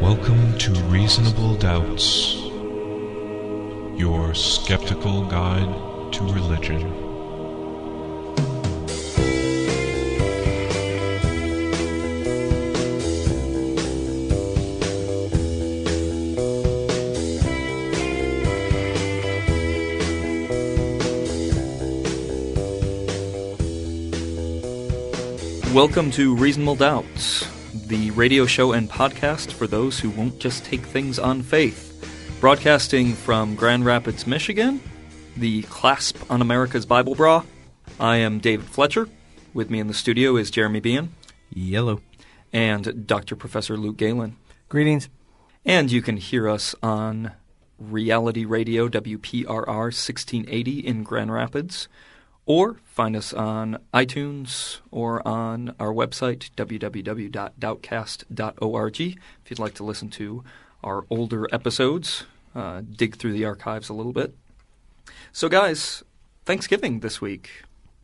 Welcome to Reasonable Doubts, your skeptical guide to religion. Welcome to Reasonable Doubts, the radio show and podcast for those who won't just take things on faith. Broadcasting from Grand Rapids, Michigan, the clasp on America's Bible Bra. I am David Fletcher. With me in the studio is Jeremy Bean Yellow. and Dr. Professor Luke Galen. Greetings. And you can hear us on Reality Radio WPRR 1680 in Grand Rapids, or find us on iTunes or on our website www.doubtcast.org if you'd like to listen to our older episodes, uh, dig through the archives a little bit. So, guys, Thanksgiving this week.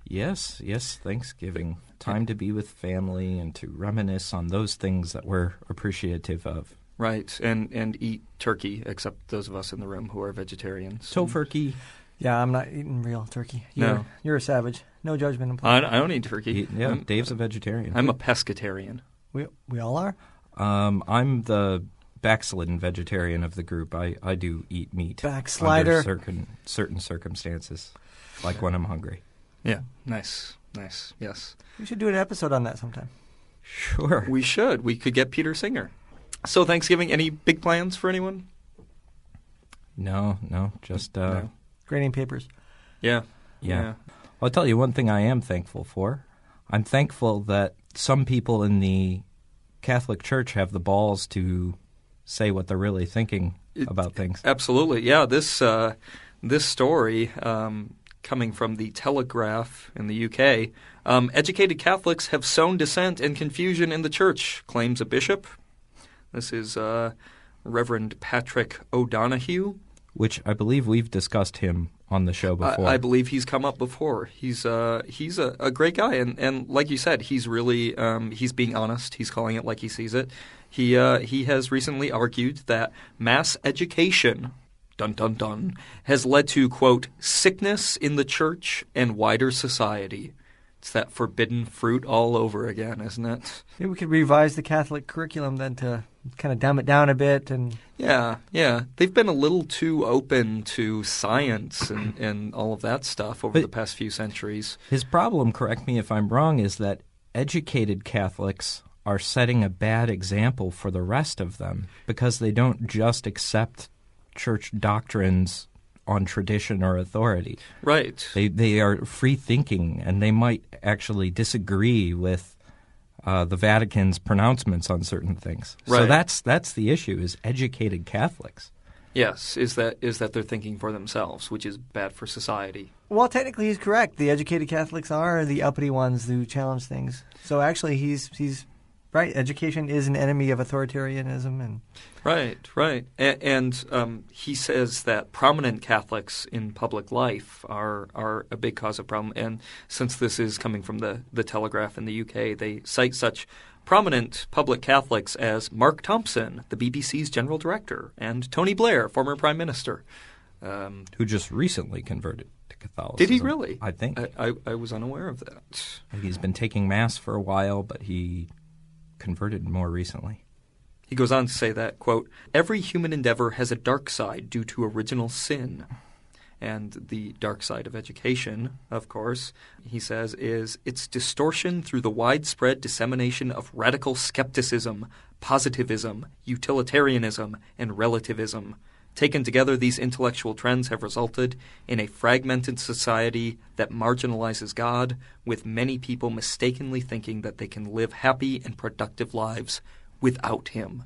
Yes, yes, Thanksgiving. Time to be with family and to reminisce on those things that we're appreciative of. Right, and and eat turkey, except those of us in the room who are vegetarians. Tofurkey. Yeah, I'm not eating real turkey. You're, No. you're a savage. No judgment I, implied. I don't eat turkey. Yeah, I'm, Dave's a vegetarian. I'm a pescatarian. we we all are. um, I'm the backslidden vegetarian of the group. I, I do eat meat. Backslider. Under certain, certain circumstances, like when I'm hungry. Yeah, nice, nice. Yes, We should do an episode on that sometime. Sure. we should. We could get Peter Singer. So Thanksgiving, any big plans for anyone? No, no, just, uh, No. Grading papers. Yeah, yeah. I'll tell you one thing I am thankful for. I'm thankful that some people in the Catholic Church have the balls to say what they're really thinking It- about things. Absolutely, yeah. This uh, this story um, coming from the Telegraph in the UK. Um, educated Catholics have sown dissent and confusion in the church, claims a bishop. This is uh, Reverend Patrick O'Donoghue. Which I believe we've discussed him on the show before. I, I believe he's come up before. He's uh, he's a, a great guy, and, and like you said, he's really um, he's being honest. He's calling it like he sees it. He uh, he has recently argued that mass education, dun dun dun, has led to quote sickness in the church and wider society. It's that forbidden fruit all over again, isn't it? Maybe we could revise the Catholic curriculum then to kind of dumb it down a bit and Yeah, yeah. They've been a little too open to science and, and all of that stuff over But- the past few centuries. His problem, correct me if I'm wrong, is that educated Catholics are setting a bad example for the rest of them because they don't just accept church doctrines on tradition or authority. Right. They they are free thinking and they might actually disagree with uh, the Vatican's pronouncements on certain things. So that's that's the issue: is educated Catholics. Yes, is that is that they're thinking for themselves, which is bad for society. well, technically he's correct. The educated Catholics are the uppity ones who challenge things. So actually, he's he's right. Education is an enemy of authoritarianism, and Right, right. And, and um, he says that prominent Catholics in public life are are a big cause of problem. And since this is coming from the the Telegraph in the UK, they cite such prominent public Catholics as Mark Thompson, the BBC's general director, and Tony Blair, former prime minister. Um, Who just recently converted to Catholicism? did he really? I think I, I, I was unaware of that. he's been taking mass for a while, but he converted more recently. He goes on to say that, quote, every human endeavor has a dark side due to original sin. And the dark side of education, of course, he says, is its distortion through the widespread dissemination of radical skepticism, positivism, utilitarianism, and relativism. Taken together, these intellectual trends have resulted in a fragmented society that marginalizes God, with many people mistakenly thinking that they can live happy and productive lives without Him.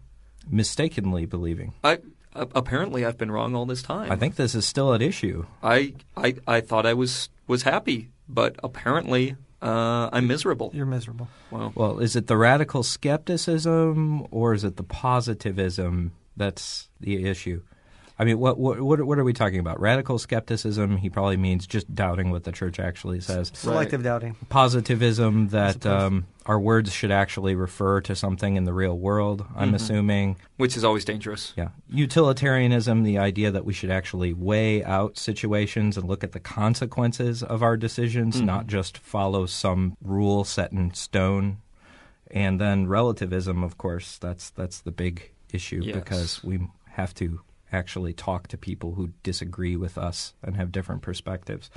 Mistakenly believing. I a- apparently I've been wrong all this time. I think this is still at issue. I I, I thought I was was happy, but apparently uh, I'm miserable. you're miserable. Well, Well, is it the radical skepticism or is it the positivism that's the issue? I mean, what, what what what are we talking about? Radical skepticism. He probably means just doubting what the church actually says. Selective doubting. Positivism that um, our words should actually refer to something in the real world. I'm Mhm. assuming. Which is always dangerous. Yeah. Utilitarianism, the idea that we should actually weigh out situations and look at the consequences of our decisions, Mhm. not just follow some rule set in stone. And then relativism, of course, that's that's the big issue Yes. because we have to actually talk to people who disagree with us and have different perspectives.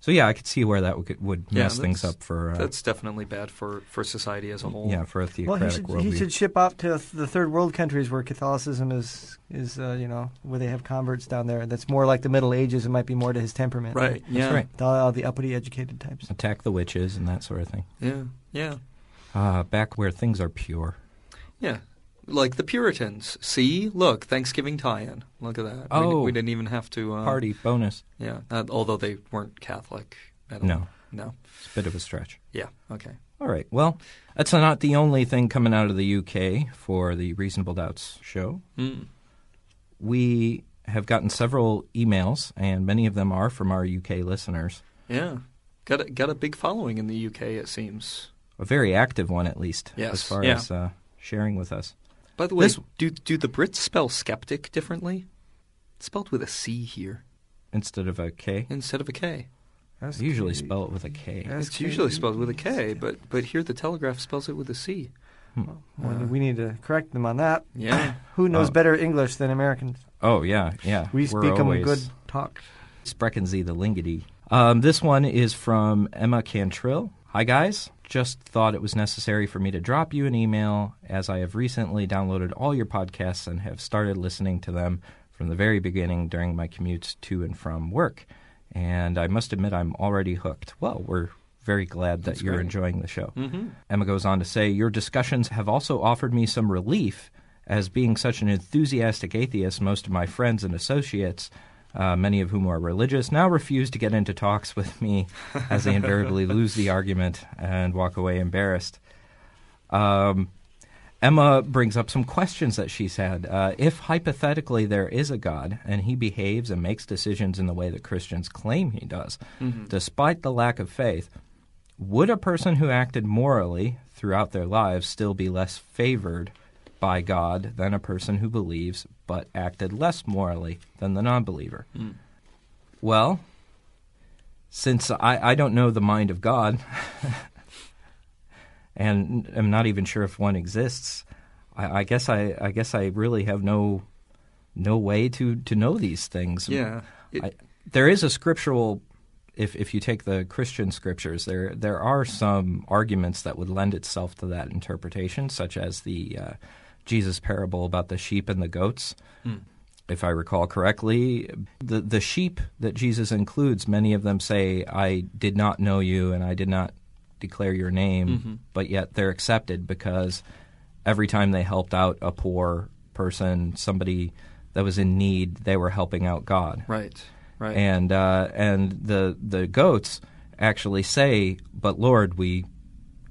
So yeah, I could see where that would, would Yeah, mess things up for uh, That's definitely bad for, for society as a whole. yeah for a Well, theocratic he should, worldview. he should ship off to the third world countries where Catholicism is is uh, you know where they have converts down there. That's more like the Middle Ages. It might be more to his temperament. Right. Yeah. right. The, all the uppity, educated types. Attack the witches and that sort of thing. Yeah. Yeah. Uh, back where things are pure. Yeah. Like the Puritans. See, look, Thanksgiving tie-in. Look at that. We, Oh. we didn't even have to uh, Party bonus. Yeah. Uh, although they weren't Catholic. At all. No, No. it's a bit of a stretch. Yeah. Okay. All right. Well, that's not the only thing coming out of the UK for the Reasonable Doubts show. Mm. We have gotten several emails, and many of them are from our UK listeners. Yeah. Got a, got a big following in the UK. It seems. A very active one, at least, Yes, as far yeah. as uh, sharing with us. By the way, This- do do the Brits spell skeptic differently? It's spelled with a C here Instead of a K, instead of a K. I usually spell it with a K. Yeah. It's usually spelled with a K, but but here the Telegraph spells it with a C. Well, we need to correct them on that. Yeah. Who knows Oh. better English than Americans? Oh yeah, yeah. We We're speak them always good talk. Sprechen Sie the Lingity. Um, this one is from Emma Cantrill. Hi guys, just thought it was necessary for me to drop you an email as I have recently downloaded all your podcasts and have started listening to them from the very beginning during my commutes to and from work. And I must admit, I'm already hooked. Well, we're very glad that That's you're great. enjoying the show. Mm-hmm. Emma goes on to say, Your discussions have also offered me some relief, as being such an enthusiastic atheist, most of my friends and associates, uh, many of whom are religious, now refuse to get into talks with me as they invariably lose the argument and walk away embarrassed. Um, Emma brings up some questions that she's had. Uh, if hypothetically there is a God and he behaves and makes decisions in the way that Christians claim he does, Mm-hmm. despite the lack of faith, would a person who acted morally throughout their lives still be less favored by God than a person who believes but acted less morally than the non believer? Mm. Well, since I, I don't know the mind of God, and am not even sure if one exists, I, I guess I, I guess I really have no no way to, to know these things. Yeah. It- I, there is a scriptural if if you take the Christian scriptures, there there are some arguments that would lend itself to that interpretation, such as the uh, Jesus parable about the sheep and the goats. Mm. If I recall correctly, the the sheep that Jesus includes, many of them say, "I did not know you, and I did not declare your name," Mhm. but yet they're accepted because every time they helped out a poor person, somebody that was in need, they were helping out God Right. Right. and uh, and the the goats actually say, "But Lord, we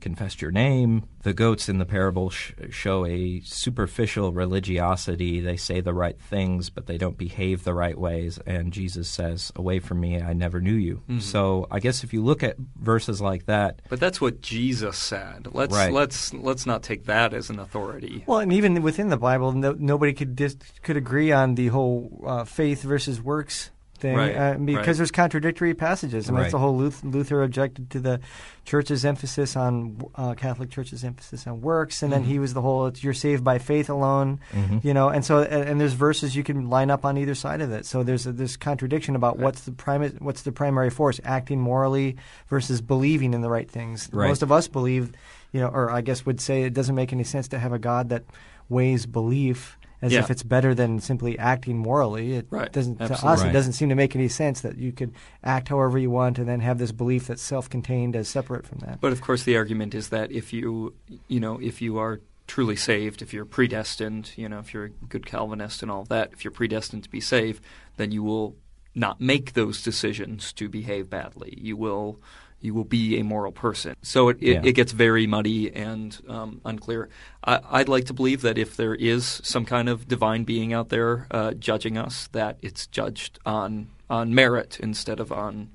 confessed your name." The goats in the parable sh- show a superficial religiosity. They say the right things, but they don't behave the right ways. And Jesus says, "Away from me, I never knew you." Mhm. So I guess if you look at verses like that, but that's what Jesus said. Let's Right. let's let's not take that as an authority. Well, and even within the Bible, no, nobody could dis- could agree on the whole uh, faith versus works thing Right, uh, because right. there's contradictory passages. I mean, that's the whole Luth- Luther objected to the church's emphasis on uh, Catholic Church's emphasis on works, and then Mhm. he was the whole it's, "You're saved by faith alone," Mhm. you know. And so, and, and there's verses you can line up on either side of it. So there's a, this contradiction about Right. what's the prime what's the primary force, acting morally versus believing in the right things. Right. Most of us believe, you know, or I guess would say it doesn't make any sense to have a God that weighs belief as Yeah. if it's better than simply acting morally. It Right. doesn't to us. Right. It doesn't seem to make any sense that you could act however you want and then have this belief that's self-contained as separate from that. But of course, the argument is that if you, you know, if you are truly saved, if you're predestined, you know, if you're a good Calvinist and all that, if you're predestined to be saved, then you will not make those decisions to behave badly. You will, you will be a moral person. So it, it, Yeah. it gets very muddy and um, unclear. I, I'd like to believe that if there is some kind of divine being out there uh, judging us, that it's judged on on merit instead of on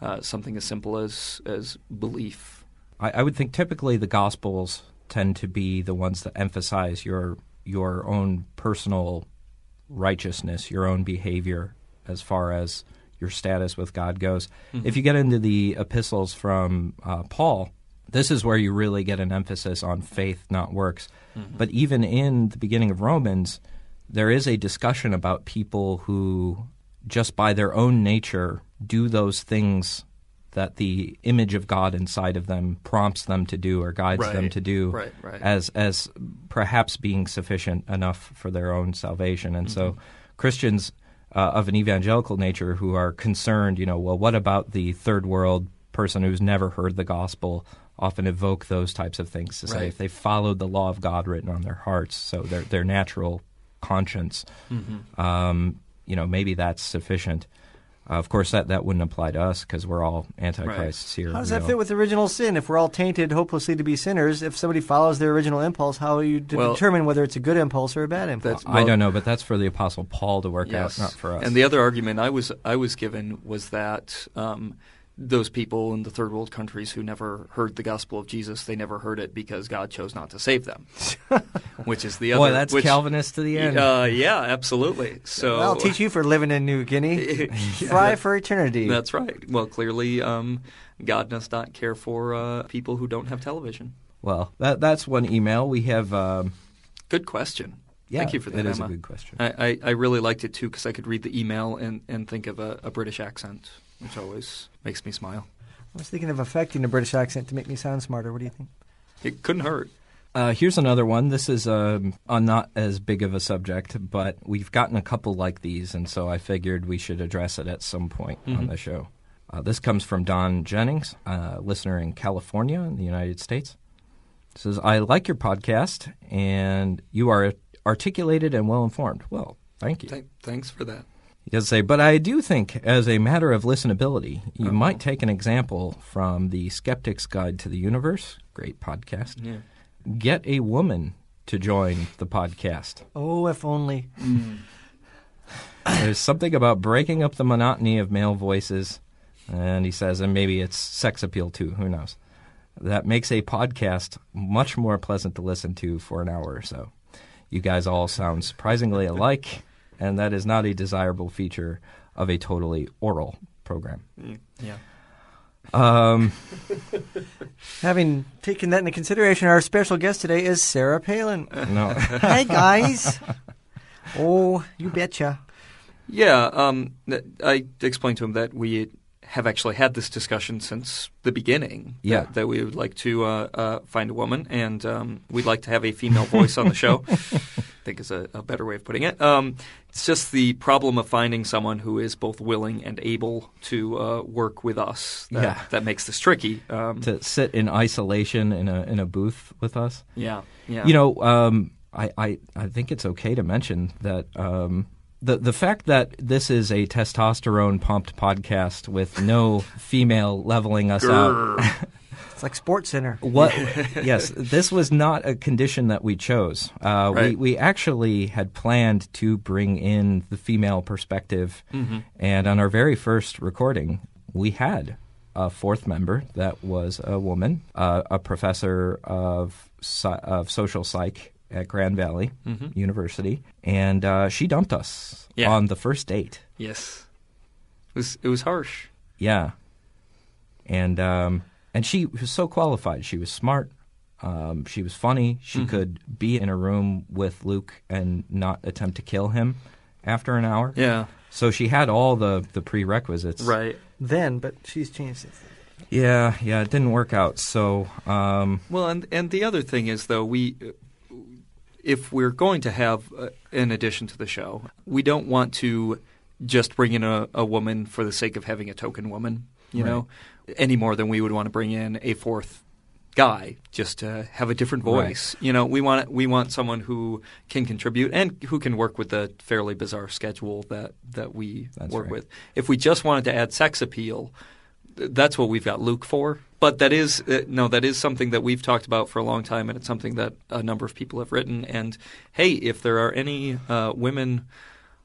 uh, something as simple as as belief. I, I would think typically the Gospels tend to be the ones that emphasize your your own personal righteousness, your own behavior as far as your status with God goes. Mm-hmm. If you get into the epistles from uh, Paul, this is where you really get an emphasis on faith, not works. Mm-hmm. But even in the beginning of Romans, there is a discussion about people who, just by their own nature, do those things that the image of God inside of them prompts them to do or guides them to do Right, right. as as perhaps being sufficient enough for their own salvation. And so mm-hmm. Christians uh, of an evangelical nature who are concerned, you know, well, what about the third world person who's never heard the gospel? Often evoke those types of things to say Right. if they followed the law of God written on their hearts, so their their natural conscience, um, you know, maybe that's sufficient. Uh, of course, that, that wouldn't apply to us because we're all antichrists here. How does that know. fit with original sin? If we're all tainted hopelessly to be sinners, if somebody follows their original impulse, how are you to Well- determine whether it's a good impulse or a bad impulse? That's- I don't know, but that's for the Apostle Paul to work Yes. out, not for us. And the other argument I was I was given was that um, those people in the third world countries who never heard the gospel of Jesus, they never heard it because God chose not to save them, which is the other. Boy, that's which, Calvinist to the end. Uh, yeah, absolutely. So I'll teach you for living in New Guinea. Fry for eternity. That's right. Well, clearly, um, God does not care for uh, people who don't have television. Well, that that's one email. We have. Um, Good question. yeah, Thank you for that, It is Emma. a good question. I, I, I really liked it too because I could read the email and, and think of a, a British accent, which always makes me smile. I was thinking of affecting a British accent to make me sound smarter. What do you think? It couldn't hurt. Uh, here's another one. This is um, on not as big of a subject, but we've gotten a couple like these, and so I figured we should address it at some point on the show. Uh, this comes from Don Jennings, a listener in California in the United States. It says, I like your podcast, and you are articulated and well informed. Well, thank you. Th- thanks for that. He does say, but I do think, as a matter of listenability, you uh-huh. might take an example from the Skeptic's Guide to the Universe, great podcast. Yeah. Get a woman to join the podcast. Oh, if only. There's something about breaking up the monotony of male voices, and he says, and maybe it's sex appeal too, who knows, that makes a podcast much more pleasant to listen to for an hour or so. You guys all sound surprisingly alike, and that is not a desirable feature of a totally oral program. Mm, Yeah. Um, Having taken that into consideration, our special guest today is Sarah Palin. no. Hi, guys. Oh, you betcha. Yeah, um, I explained to him that we have actually had this discussion since the beginning. that- Yeah. That, we would like to uh, uh, find a woman, and um, we'd like to have a female voice on the show. I think is a, a better way of putting it. Um, it's just the problem of finding someone who is both willing and able to uh, work with us. That, Yeah. that makes this tricky. Um, to sit in isolation in a in a booth with us. yeah, yeah. You know, um, I, I I think it's okay to mention that um, the the fact that this is a testosterone pumped podcast with no female leveling us out. Grr. It's like Sports Center. What? yes, this was not a condition that we chose. Uh, We Right. we actually had planned to bring in the female perspective, Mm-hmm. and on our very first recording, we had a fourth member that was a woman, uh, a professor of of social psych at Grand Valley University, and uh, she dumped us Yeah. on the first date. yes, it was it was harsh. Yeah, and um, and she was so qualified. She was smart. Um, she was funny. She Mm-hmm. could be in a room with Luke and not attempt to kill him after an hour. Yeah, So she had all the the prerequisites. right. Then, but she's changed it. Yeah, yeah. It didn't work out. So um, Well, and and the other thing is though we, if we're going to have uh, an addition to the show, we don't want to just bring in a, a woman for the sake of having a token woman, you Right. know, any more than we would want to bring in a fourth guy just to have a different Right. voice. You know, we want we want someone who can contribute and who can work with the fairly bizarre schedule that that we That's work right. with. If we just wanted to add sex appeal, that's what we've got Luke for. But that is uh, no, that is something that we've talked about for a long time, and it's something that a number of people have written. And hey, if there are any uh, women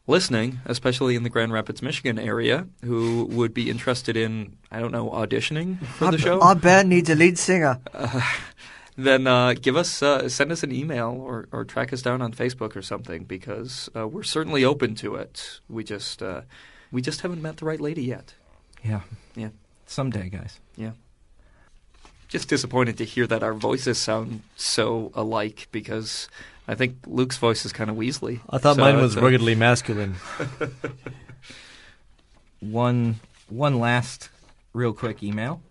listening, especially in the Grand Rapids, Michigan area, who would be interested in, I don't know, auditioning for the show, Our band needs a lead singer. then uh, give us uh, send us an email or, or track us down on Facebook or something because uh, we're certainly open to it. We just uh, we just haven't met the right lady yet. Yeah. Yeah. Someday, guys. Yeah. Just disappointed to hear that our voices sound so alike because I think Luke's voice is kind of Weasley. I thought So mine was it's a- ruggedly masculine. One one last real quick email.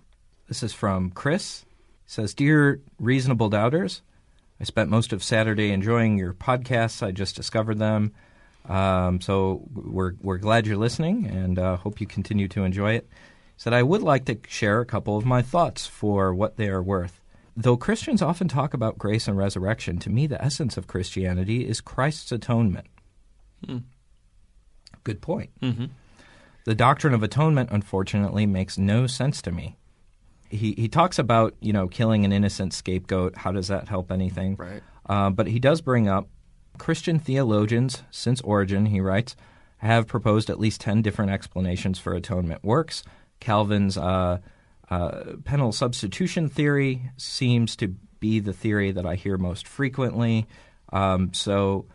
This is from Chris. He says, "Dear reasonable doubters, I spent most of Saturday enjoying your podcasts. I just discovered them, um, so we're we're glad you're listening, and uh, hope you continue to enjoy it." He said, "I would like to share a couple of my thoughts for what they are worth." Though Christians often talk about grace and resurrection, to me the essence of Christianity is Christ's atonement. Hmm. Good point. Mhm. The doctrine of atonement, unfortunately, makes no sense to me. He he talks about you know killing an innocent scapegoat. How does that help anything? Right. Uh, but he does bring up Christian theologians since Origen. He writes have proposed at least ten different explanations for atonement works. Calvin's uh, uh, penal substitution theory seems to be the theory that I hear most frequently. Um, so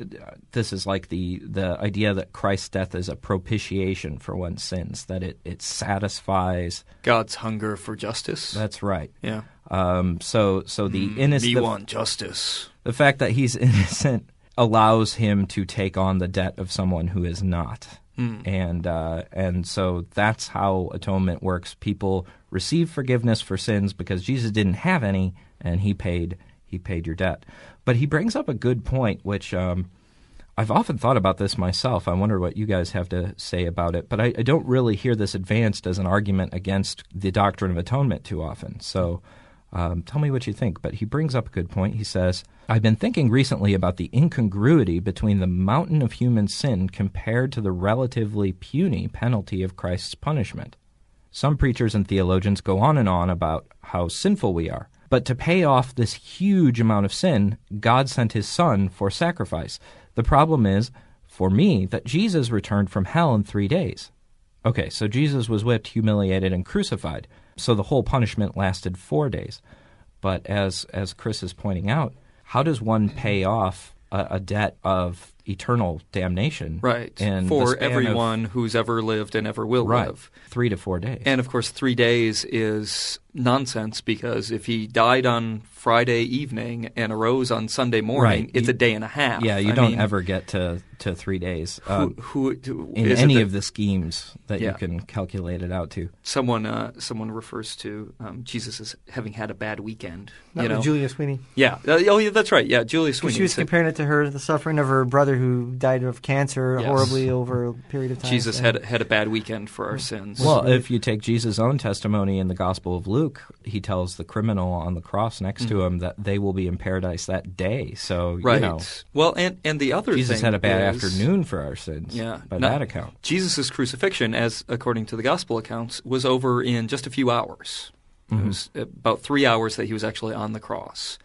uh, this is like the the idea that Christ's death is a propitiation for one's sins, that it, it satisfies. God's hunger for justice. That's right. yeah. Um, so so the Mm, innocent We want justice. the fact that he's innocent allows him to take on the debt of someone who is not. Hmm. And uh, and so that's how atonement works. People receive forgiveness for sins because Jesus didn't have any, and he paid he paid your debt. But he brings up a good point, which um, I've often thought about this myself. I wonder what you guys have to say about it. But I, I don't really hear this advanced as an argument against the doctrine of atonement too often. So um, tell me what you think. But he brings up a good point. He says, I've been thinking recently about the incongruity between the mountain of human sin compared to the relatively puny penalty of Christ's punishment. Some preachers and theologians go on and on about how sinful we are. But to pay off this huge amount of sin, God sent his Son for sacrifice. The problem is, for me, that Jesus returned from hell in three days. Okay, so Jesus was whipped, humiliated, and crucified. So the whole punishment lasted four days. But as as Chris is pointing out, how does one pay off a, a debt of eternal damnation? Right. For span of- everyone who's ever lived and ever will right, live. three to four days. And of course, three days is nonsense because if he died on Friday evening and arose on Sunday morning, Right. it's You- a day and a half. yeah, you I don't mean, ever get to, to three days Who, uh, who, who- in is any that of the schemes that you can calculate it out to. someone uh, someone refers to um, Jesus as having had a bad weekend. That you was know, Julia Sweeney. yeah. Uh, oh, yeah, that's right. Yeah, Julia 'Cause Sweeney. She was said comparing it to her, the suffering of her brother who died of cancer Yes. horribly over a period of time. Jesus so- had had a bad weekend for our sins. Well, if you take Jesus' own testimony in the Gospel of Luke, he tells the criminal on the cross next to him that they will be in paradise that day. So, Mm-hmm. right. you know, well, and and the other Jesus had a bad is- afternoon for our sins Yeah, by no- that account. Jesus' crucifixion, as according to the gospel accounts, was over in just a few hours. It was about three hours that he was actually on the cross.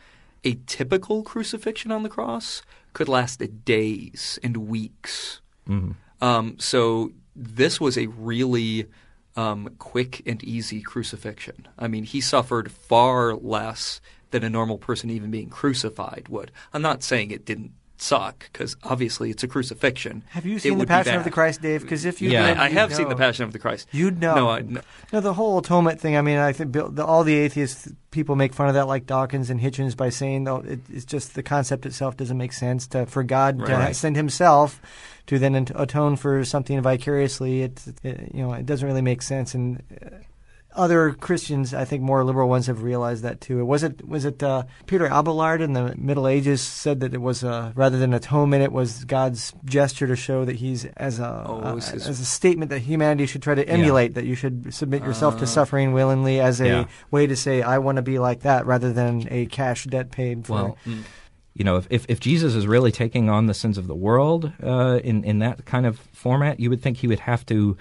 A typical crucifixion on the cross could last days and weeks. Um, so this was a really um, quick and easy crucifixion. I mean, he suffered far less than a normal person even being crucified would. I'm not saying it didn't suck because obviously it's a crucifixion. Have you seen the Passion of the. Christ, Dave? Because if you Yeah. did, I, I you'd have seen the. Passion of the Christ. You'd know. No, I, no, No, the whole atonement thing. I mean, I think the, all the atheist people make fun of that, like Dawkins and Hitchens, by saying though it, it's just the concept itself doesn't make sense to for God to Right. send Himself to then atone for something vicariously. It, it you know it doesn't really make sense. And uh, other Christians, I think more liberal ones, have realized that too. Was it was it uh, Peter Abelard in the Middle Ages said that it was uh, rather than atonement, it was God's gesture to show that He's as a Oh, uh, as a statement that humanity should try to emulate, that you should submit yourself to suffering willingly as a Yeah. way to say I want to be like that, rather than a cash debt paid for. Well, you know, if, if, if Jesus is really taking on the sins of the world uh, in, in that kind of format, you would think he would have to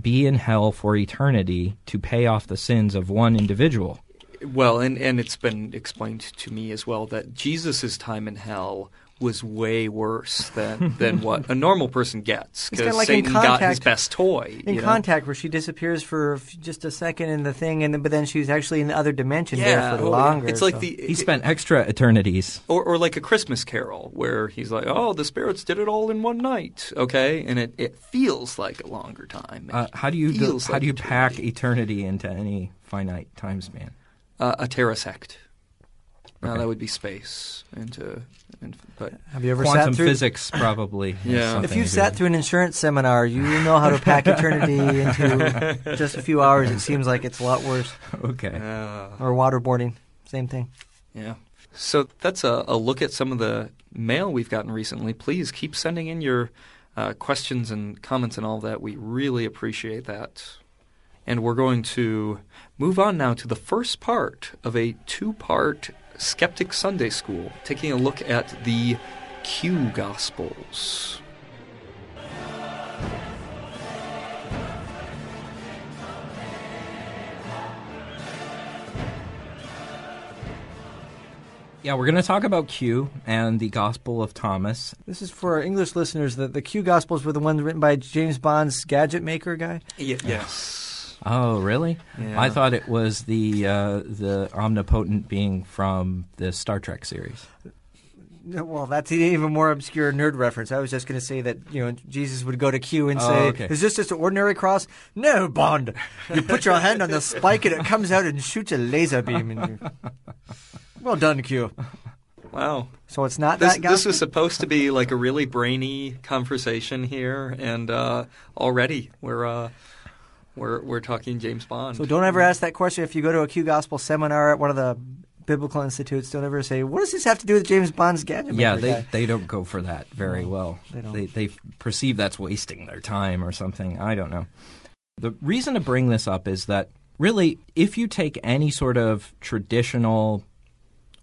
be in hell for eternity to pay off the sins of one individual. Well, and, and it's been explained to me as well that Jesus' time in hell was way worse than, than what a normal person gets It's because like in Satan got his best toy. In you know? Contact, where she disappears for just a second in the thing, and then, but then she's actually in the other dimension yeah, there for oh, longer. It's like so- the He spent extra eternities. or, or like a Christmas Carol where he's like, "Oh, the spirits did it all in one night," okay, and it, it feels like a longer time. Uh, how do you do, Feels how like do you pack eternity. eternity into any finite time span? uh, a tesseract. Now that would be space into, and, but Have you ever Quantum sat through? physics probably. Yeah. If you've sat through an insurance seminar, you know how to pack eternity into just a few hours. It seems like it's a lot worse. Okay. uh, Or waterboarding, same thing. Yeah. So that's a, a look at some of the mail we've gotten recently. Please keep sending in your uh, questions and comments and all that. We really appreciate that. And we're going to move on now to the first part of a two part Skeptic Sunday School, taking a look at the Q Gospels. Yeah, we're going to talk about Q and the Gospel of Thomas. This is for our English listeners. The, the Q Gospels were the ones written by James Bond's gadget maker guy. yes. Oh, really? Yeah. I thought it was the uh, the omnipotent being from the Star Trek series. Well, that's an even more obscure nerd reference. I was just going to say that you know Jesus would go to Q and Oh, say, okay. "Is this just an ordinary cross?" No, Bond. You put your hand on the spike and it comes out and shoots a laser beam. And you... Well done, Q. Wow. So it's not This, that guy. this was supposed to be like a really brainy conversation here, and uh, already we're uh, we're we're talking James Bond. So don't ever ask that question if you go to a Q Gospel seminar at one of the biblical institutes. Don't ever say, "What does this have to do with James Bond's gadget Yeah, they, guy?" they don't go for that very No, well. they. They, they perceive that's wasting their time or something. I don't know. The reason to bring this up is that really, if you take any sort of traditional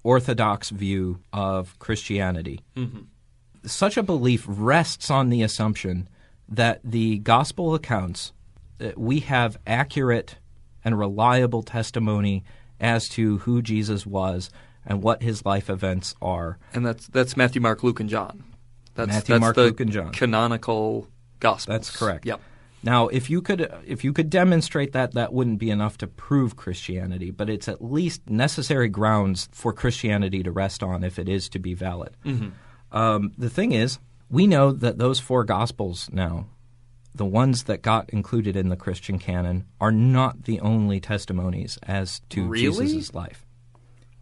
orthodox view of Christianity, Mhm. such a belief rests on the assumption that the gospel accounts that we have accurate and reliable testimony as to who Jesus was and what his life events are. and that's that's Matthew, Mark, Luke, and John. That's, Matthew, that's Mark, the Luke, and John. Canonical gospels. That's correct. Yep. Now, if you could if you could demonstrate that, that wouldn't be enough to prove Christianity, but it's at least necessary grounds for Christianity to rest on if it is to be valid. Um, the thing is, we know that those four gospels now, the ones that got included in the Christian canon, are not the only testimonies as to Really? Jesus' life.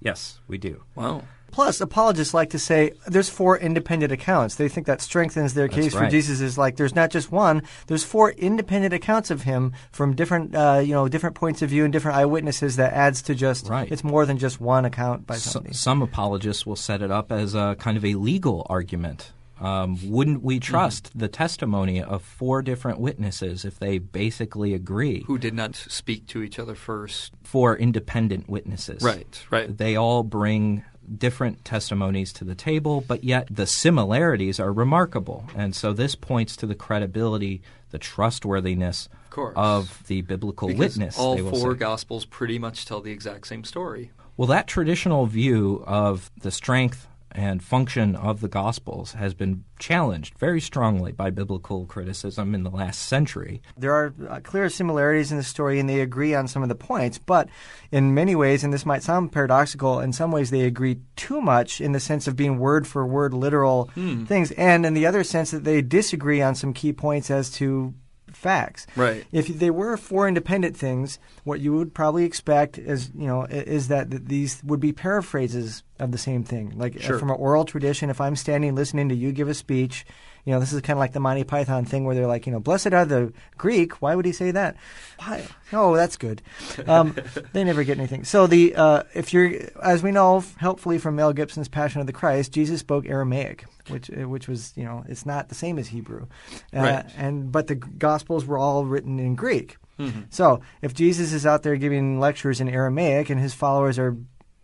Yes, we do. Wow. Plus, apologists like to say there's four independent accounts. They think that strengthens their That's case for. Jesus. Is like there's not just one. There's four independent accounts of him from different, uh, you know, different points of view and different eyewitnesses. That adds to just Right. it's more than just one account by So, somebody. some apologists will set it up as a kind of a legal argument. Um, wouldn't we trust the testimony of four different witnesses if they basically agree? Who did not speak to each other first? Four independent witnesses. Right. Right. They all bring different testimonies to the table, but yet the similarities are remarkable. And so this points to the credibility, the trustworthiness Of of the biblical Because witness. all four say. gospels pretty much tell the exact same story. Well, that traditional view of the strength and function of the Gospels has been challenged very strongly by biblical criticism in the last century. There are uh, clear similarities in the story, and they agree on some of the points. But in many ways, and this might sound paradoxical, in some ways they agree too much in the sense of being word for word literal things, and in the other sense that they disagree on some key points as to facts. Right. If they were four independent things, what you would probably expect is, you know, is that these would be paraphrases of the same thing. Like uh, Sure. from an oral tradition, if I'm standing listening to you give a speech, you know, this is kind of like the Monty Python thing where they're like, you know, blessed are the Greek. Why would he say that? Why? Oh, that's good. Um, they never get anything. So the uh, if you're, as we know, helpfully from Mel Gibson's Passion of the Christ, Jesus spoke Aramaic, which uh, which was, you know, it's not the same as Hebrew, uh, Right. and but the Gospels were all written in Greek. So if Jesus is out there giving lectures in Aramaic and his followers are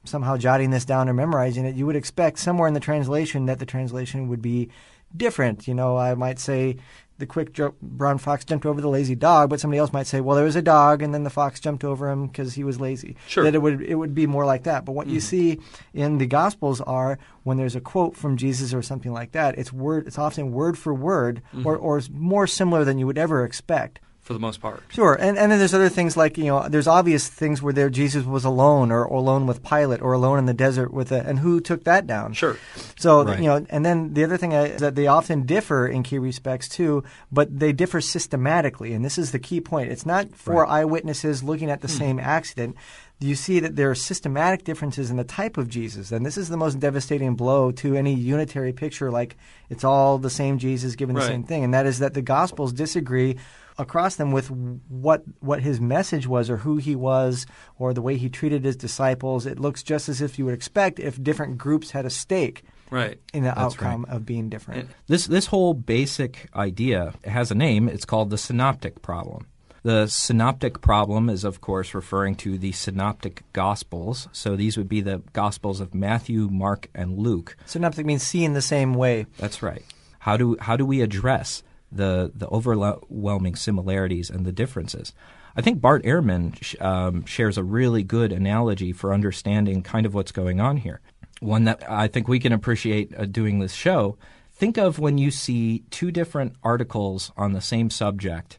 somehow jotting this down or memorizing it, you would expect somewhere in the translation that the translation would be different. You know, I might say the quick jo- brown fox jumped over the lazy dog, but somebody else might say, well, there was a dog, and then the fox jumped over him because he was lazy. Sure. That it would it would be more like that. But what you mm-hmm. see in the Gospels are when there's a quote from Jesus or something like that, it's word it's often word for word or mm-hmm. or more similar than you would ever expect. For the most part. Sure, and and then there's other things like you know there's obvious things where there Jesus was alone or, or alone with Pilate or alone in the desert with a, and who took that down? Sure. So Right. you know, and then the other thing is that they often differ in key respects too, but they differ systematically, and this is the key point. It's not four Right. eyewitnesses looking at the hmm. same accident. You see that there are systematic differences in the type of Jesus, and this is the most devastating blow to any unitary picture. Like it's all the same Jesus giving the Right. same thing, and that is that the Gospels disagree across them with what what his message was or who he was or the way he treated his disciples. It looks just as if you would expect if different groups had a stake Right. in the That's outcome of being different. This this whole basic idea has a name. It's called the synoptic problem. The synoptic problem is, of course, referring to the synoptic gospels. So these would be the gospels of Matthew, Mark, and Luke. Synoptic means see in the same way. That's right. How do how do we address the the overwhelming similarities and the differences? I think Bart Ehrman sh- um, shares a really good analogy for understanding kind of what's going on here. One that I think we can appreciate uh, doing this show. Think of when you see two different articles on the same subject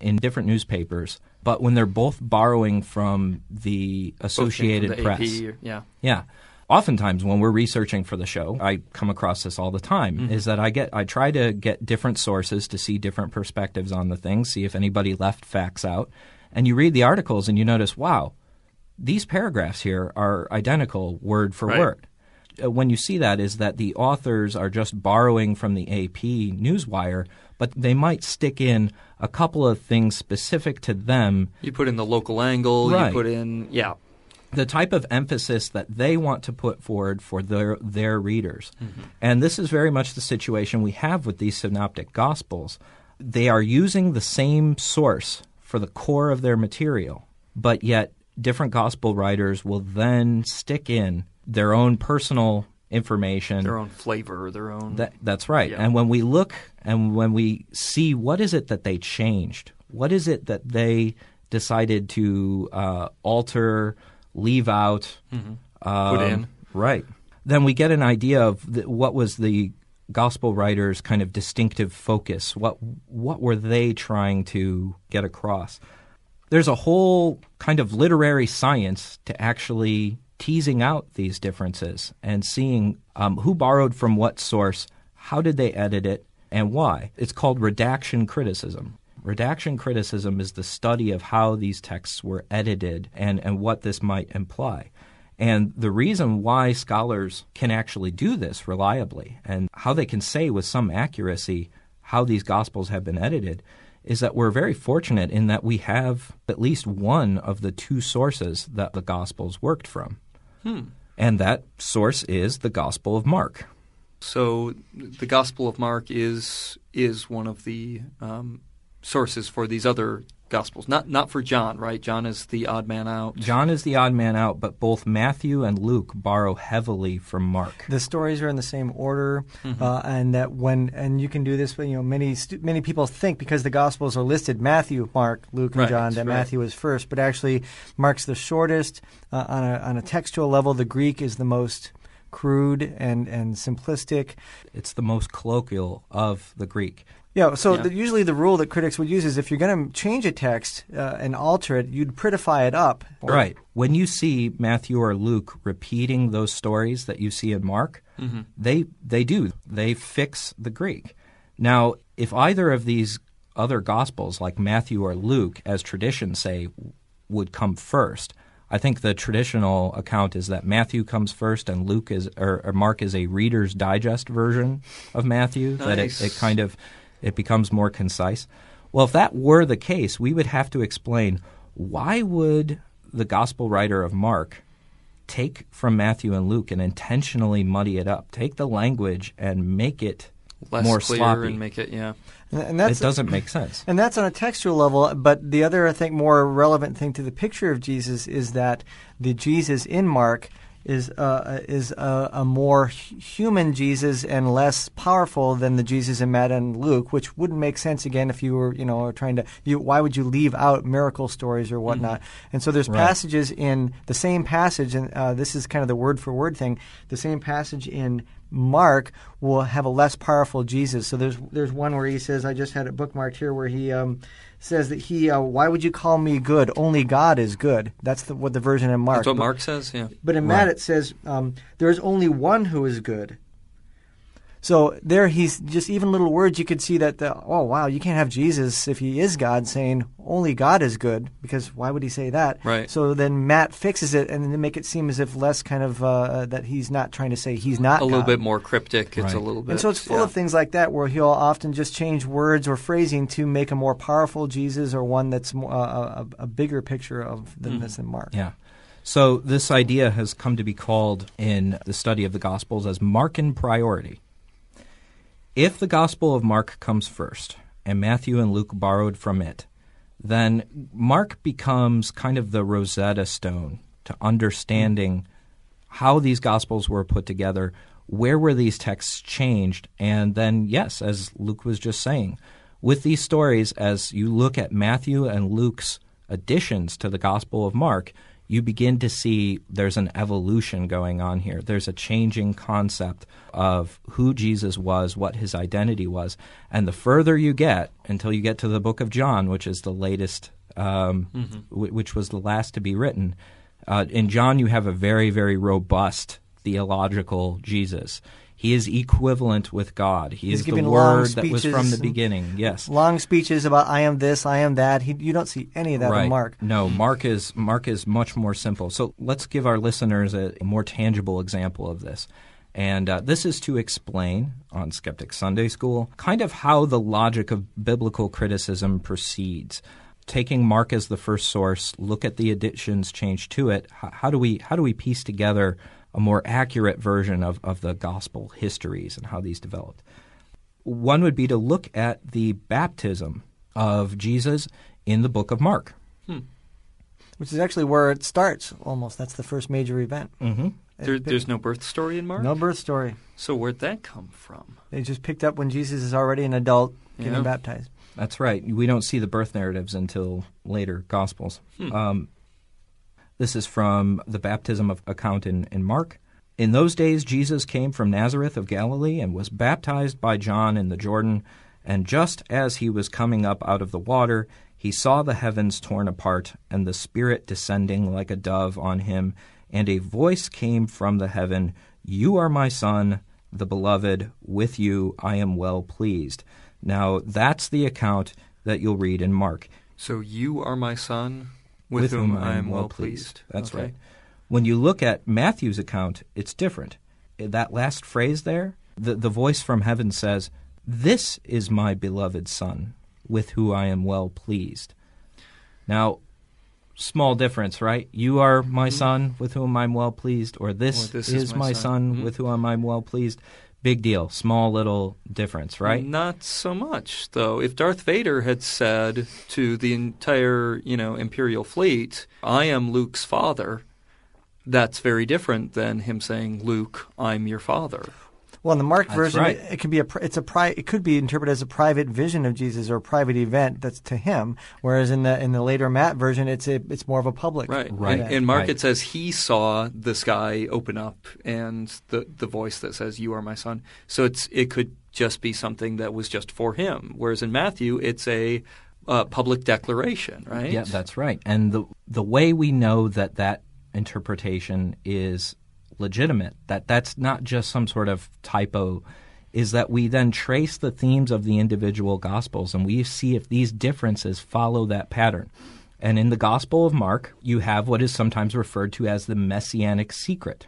in different newspapers, but when they're both borrowing from the Associated from the Press. Or- yeah. Yeah. Oftentimes when we're researching for the show, I come across this all the time is that I get I try to get different sources to see different perspectives on the thing, see if anybody left facts out. And you read the articles and you notice, wow, these paragraphs here are identical word for Right. word. Uh, When you see that is that the authors are just borrowing from the AP newswire, but they might stick in a couple of things specific to them You put in the local angle. Right. You put in yeah. The type of emphasis that they want to put forward for their their readers. And this is very much the situation we have with these synoptic gospels. They are using the same source for the core of their material, but yet different gospel writers will then stick in their own personal information Their own flavor, their own. that, that's right. Yeah. And when we look and when we see what is it that they changed, what is it that they decided to uh, alter, leave out, Mm-hmm. Put um, in. right? Then we get an idea of the, what was the gospel writers' kind of distinctive focus. What what were they trying to get across? There's a whole kind of literary science to actually teasing out these differences and seeing um, who borrowed from what source, how did they edit it, and why. It's called redaction criticism. Redaction criticism is the study of how these texts were edited and, and what this might imply. And the reason why scholars can actually do this reliably and how they can say with some accuracy how these gospels have been edited is that we're very fortunate in that we have at least one of the two sources that the gospels worked from. And that source is the Gospel of Mark. So the Gospel of Mark is is one of the um, sources for these other Gospels. Not not for John, right? John is the odd man out. John is the odd man out, but both Matthew and Luke borrow heavily from Mark. The stories are in the same order, uh, and that when and you can do this. But you know, many stu- many people think because the Gospels are listed Matthew, Mark, Luke, and Right, John that right. Matthew is first, but actually Mark's the shortest uh, on a on a textual level. The Greek is the most crude and and simplistic. It's the most colloquial of the Greek. Yeah, so Yeah. The, usually the rule that critics would use is if you're going to change a text uh, and alter it, you'd prettify it up. Right. When you see Matthew or Luke repeating those stories that you see in Mark, they they do. They fix the Greek. Now, if either of these other gospels like Matthew or Luke as tradition say would come first, I think the traditional account is that Matthew comes first and Luke is or, or Mark is a reader's digest version of Matthew that it, it kind of it becomes more concise. Well, if that were the case, we would have to explain why would the gospel writer of Mark take from Matthew and Luke and intentionally muddy it up, take the language and make it Less more clear sloppy. and make it yeah. And, and that's it doesn't make sense. And that's on a textual level, but the other, I think, more relevant thing to the picture of Jesus is that the Jesus in Mark is uh, is a, a more human Jesus and less powerful than the Jesus in Matt and Luke, which wouldn't make sense again if you were you know trying to. You, why would you leave out miracle stories or whatnot? And so there's Right. passages in the same passage, and uh, this is kind of the word for word thing. The same passage in Mark will have a less powerful Jesus. So there's there's one where he says, I just had it bookmarked here, where he um, says that he, uh, why would you call me good? Only God is good. That's the, what the version in Mark. That's what But- Mark says. Yeah. but in Matt it says um, there is only one who is good. So there, he's just even little words. You could see that. The, oh wow, you can't have Jesus if he is God saying only God is good because why would he say that? Right. So then Matt fixes it and then make it seem as if less kind of uh, that he's not trying to say he's not A little bit more cryptic. It's a little bit. And so it's full yeah. of things like that where he'll often just change words or phrasing to make a more powerful Jesus or one that's more, uh, a, a bigger picture of than this in Mark. Yeah. So this idea has come to be called in the study of the Gospels as Markan priority. If the Gospel of Mark comes first, and Matthew and Luke borrowed from it, then Mark becomes kind of the Rosetta Stone to understanding how these Gospels were put together, where were these texts changed, and then, yes, as Luke was just saying, with these stories, as you look at Matthew and Luke's additions to the Gospel of Mark, you begin to see there's an evolution going on here. There's a changing concept of who Jesus was, what his identity was. And the further you get until you get to the book of John, which is the latest, um, wh- which was the last to be written, uh, in John you have a very, very robust theological Jesus. He is equivalent with God. He He's is the Word that was from the beginning. Yes. long speeches about I am this, I am that. He, you don't see any of that right. in Mark. No, Mark is Mark is much more simple. So let's give our listeners a, a more tangible example of this. And uh, this is to explain on Skeptic Sunday School kind of how the logic of biblical criticism proceeds. Taking Mark as the first source, look at the additions changed to it. How, how do we how do we piece together a more accurate version of, of the gospel histories and how these developed? One would be to look at the baptism of Jesus in the book of Mark. which is actually where it starts almost. That's the first major event. Mm-hmm. There, there's no birth story in Mark. no birth story. So where'd that come from? They just picked up when Jesus is already an adult getting Yeah. baptized. That's right. We don't see the birth narratives until later Gospels. Um, this is from the baptism of account in, in Mark. In those days, Jesus came from Nazareth of Galilee and was baptized by John in the Jordan. And just as he was coming up out of the water, he saw the heavens torn apart and the Spirit descending like a dove on him. And a voice came from the heaven You are my Son, the beloved. With you I am well pleased. Now, that's the account that you'll read in Mark. So you are my son, with, whom, I am well pleased. That's Okay. right. When you look at Matthew's account, it's different. That last phrase there, the, the voice from heaven says, This is my beloved Son, with whom I am well pleased. Now, small difference, right? You are my son, with whom I'm well pleased, or this, Mm-hmm. Or this is, is my son. son, Mhm. with whom I'm well pleased. Big deal. Small little difference, right? Not so much, though. If Darth Vader had said to the entire, you know, Imperial fleet, "I am Luke's father," that's very different than him saying, "Luke, I'm your father." Well, in the Mark That's version, right. it, it can be a it's a pri- it could be interpreted as a private vision of Jesus or a private event that's to him. Whereas in the in the later Matt version, it's a, it's more of a public Right. Right. In, in Mark, Right. it says he saw the sky open up and the the voice that says, "You are my son." So it's it could just be something that was just for him. Whereas in Matthew, it's a uh, public declaration, right? Yeah, that's right. And the the way we know that that interpretation is legitimate, that that's not just some sort of typo, is that we then trace the themes of the individual gospels and we see if these differences follow that pattern. And in the Gospel of Mark, you have what is sometimes referred to as the messianic secret.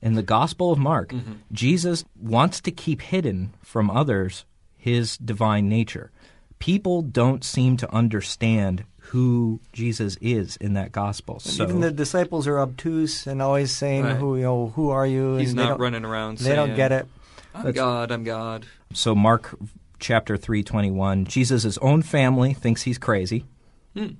In the Gospel of Mark, mm-hmm. Jesus wants to keep hidden from others his divine nature. People don't seem to understand who Jesus is in that gospel. And So even the disciples are obtuse and always saying, Right. "Who you know? Who are you?" He's and they not don't, running around. They don't get it. I'm God. I'm God. so Mark chapter 321, Jesus' own family thinks he's crazy. Hmm.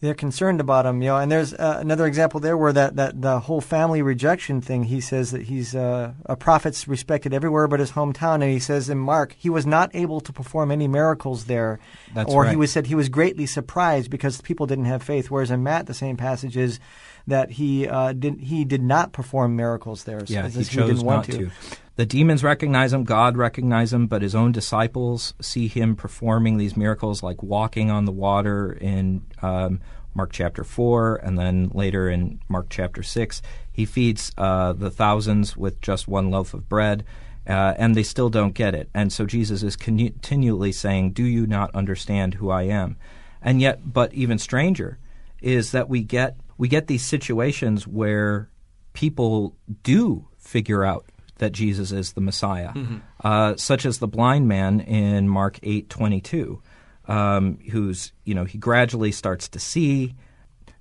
They're concerned about him, you know. And there's uh, another example there where that, that the whole family rejection thing. He says that he's uh, a prophet's respected everywhere but his hometown, and he says in Mark he was not able to perform any miracles there, That's or right. he was said he was greatly surprised because people didn't have faith. Whereas in Matt, the same passage is that he uh, did he did not perform miracles there. So Yeah, he chose didn't want not to. The demons recognize him, God recognizes him, but his own disciples see him performing these miracles like walking on the water in um, Mark chapter 4, and then later in Mark chapter 6. He feeds uh, the thousands with just one loaf of bread, uh, and they still don't get it. And so Jesus is continually saying, Do you not understand who I am? And yet, but even stranger is that we get we get these situations where people do figure out that Jesus is the Messiah, uh, such as the blind man in Mark eight twenty two, um, who's you know he gradually starts to see.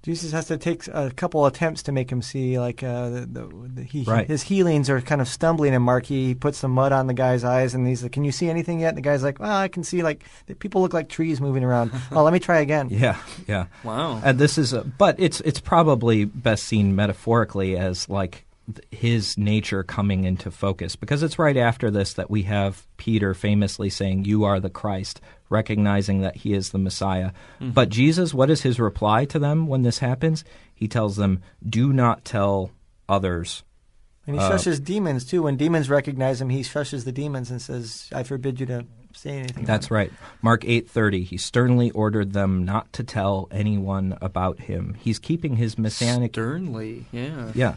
Jesus has to take a couple attempts to make him see. Like uh, the, the, the he, Right. his healings are kind of stumbling. And Mark he puts some mud on the guy's eyes, and he's like, "Can you see anything yet?" And the guy's like, "Well, I can see like the people look like trees moving around." oh, let me try again. Yeah, yeah. Wow. And this is, a, but it's it's probably best seen metaphorically as like th- his nature coming into focus because it's right after this that we have Peter famously saying, "You are the Christ," recognizing that he is the Messiah. But Jesus, what is his reply to them when this happens? He tells them, "Do not tell others." And he Uh, shushes demons too. When demons recognize him, he shushes the demons and says, "I forbid you to say anything." That's right. Mark 8:30 he sternly ordered them not to tell anyone about him. He's keeping his messianic Sternly, yeah. Yeah.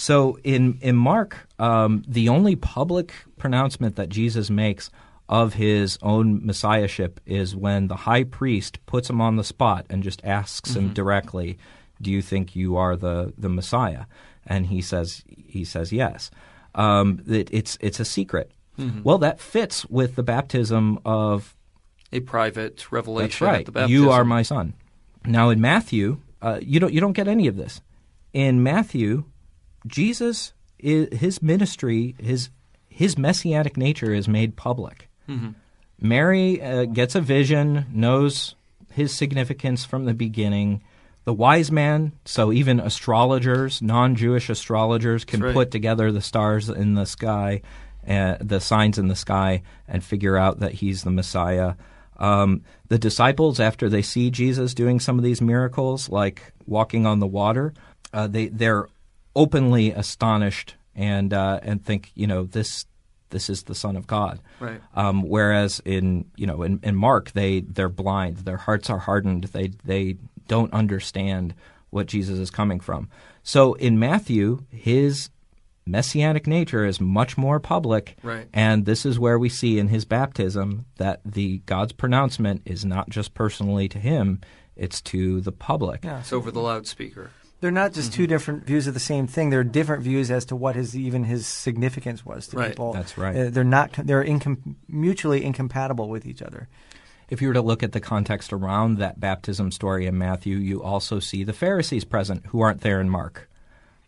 So in in Mark, um, the only public pronouncement that Jesus makes of his own messiahship is when the high priest puts him on the spot and just asks him directly, "Do you think you are the the Messiah?" And he says he says yes. Um, it, it's it's a secret. Well, that fits with the baptism of A private revelation that's right. at the baptism. You are my son. Now in Matthew, uh, you don't you don't get any of this. In Matthew, Jesus his ministry, his his messianic nature is made public. Mm-hmm. Mary uh, gets a vision, knows his significance from the beginning. The wise man, so even astrologers, non-Jewish astrologers, can right. put together the stars in the sky, uh, the signs in the sky, and figure out that he's the Messiah. Um, the disciples, after they see Jesus doing some of these miracles, like walking on the water, uh, they they're openly astonished and uh, and think, you know, this this is the Son of God. Right. Um, whereas in you know in, in Mark, they they're blind, their hearts are hardened, they they don't understand what Jesus is coming from. So in Matthew, his messianic nature is much more public, Right. and this is where we see in his baptism that the God's pronouncement is not just personally to him; it's to the public. Yeah. It's over the loudspeaker. They're not just Mm-hmm. two different views of the same thing. They're different views as to what his even his significance was to Right. people. That's right. Uh, they're not. They're incom- mutually incompatible with each other. If you were to look at the context around that baptism story in Matthew, you also see the Pharisees present who aren't there in Mark.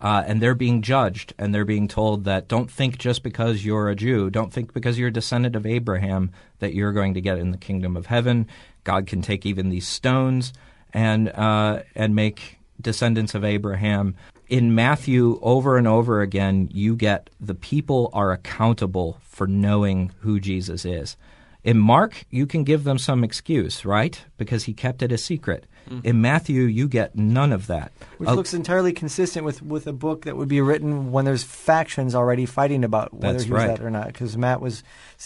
Uh, and they're being judged, and they're being told that don't think just because you're a Jew, don't think because you're a descendant of Abraham that you're going to get in the kingdom of heaven. God can take even these stones and uh, and make descendants of Abraham. In Matthew, over and over again, you get the people are accountable for knowing who Jesus is. In Mark, you can give them some excuse, right? Because he kept it a secret. In Matthew, you get none of that. Which Uh, looks entirely consistent with, with a book that would be written when there's factions already fighting about whether he was right. that or not. Because Matt was,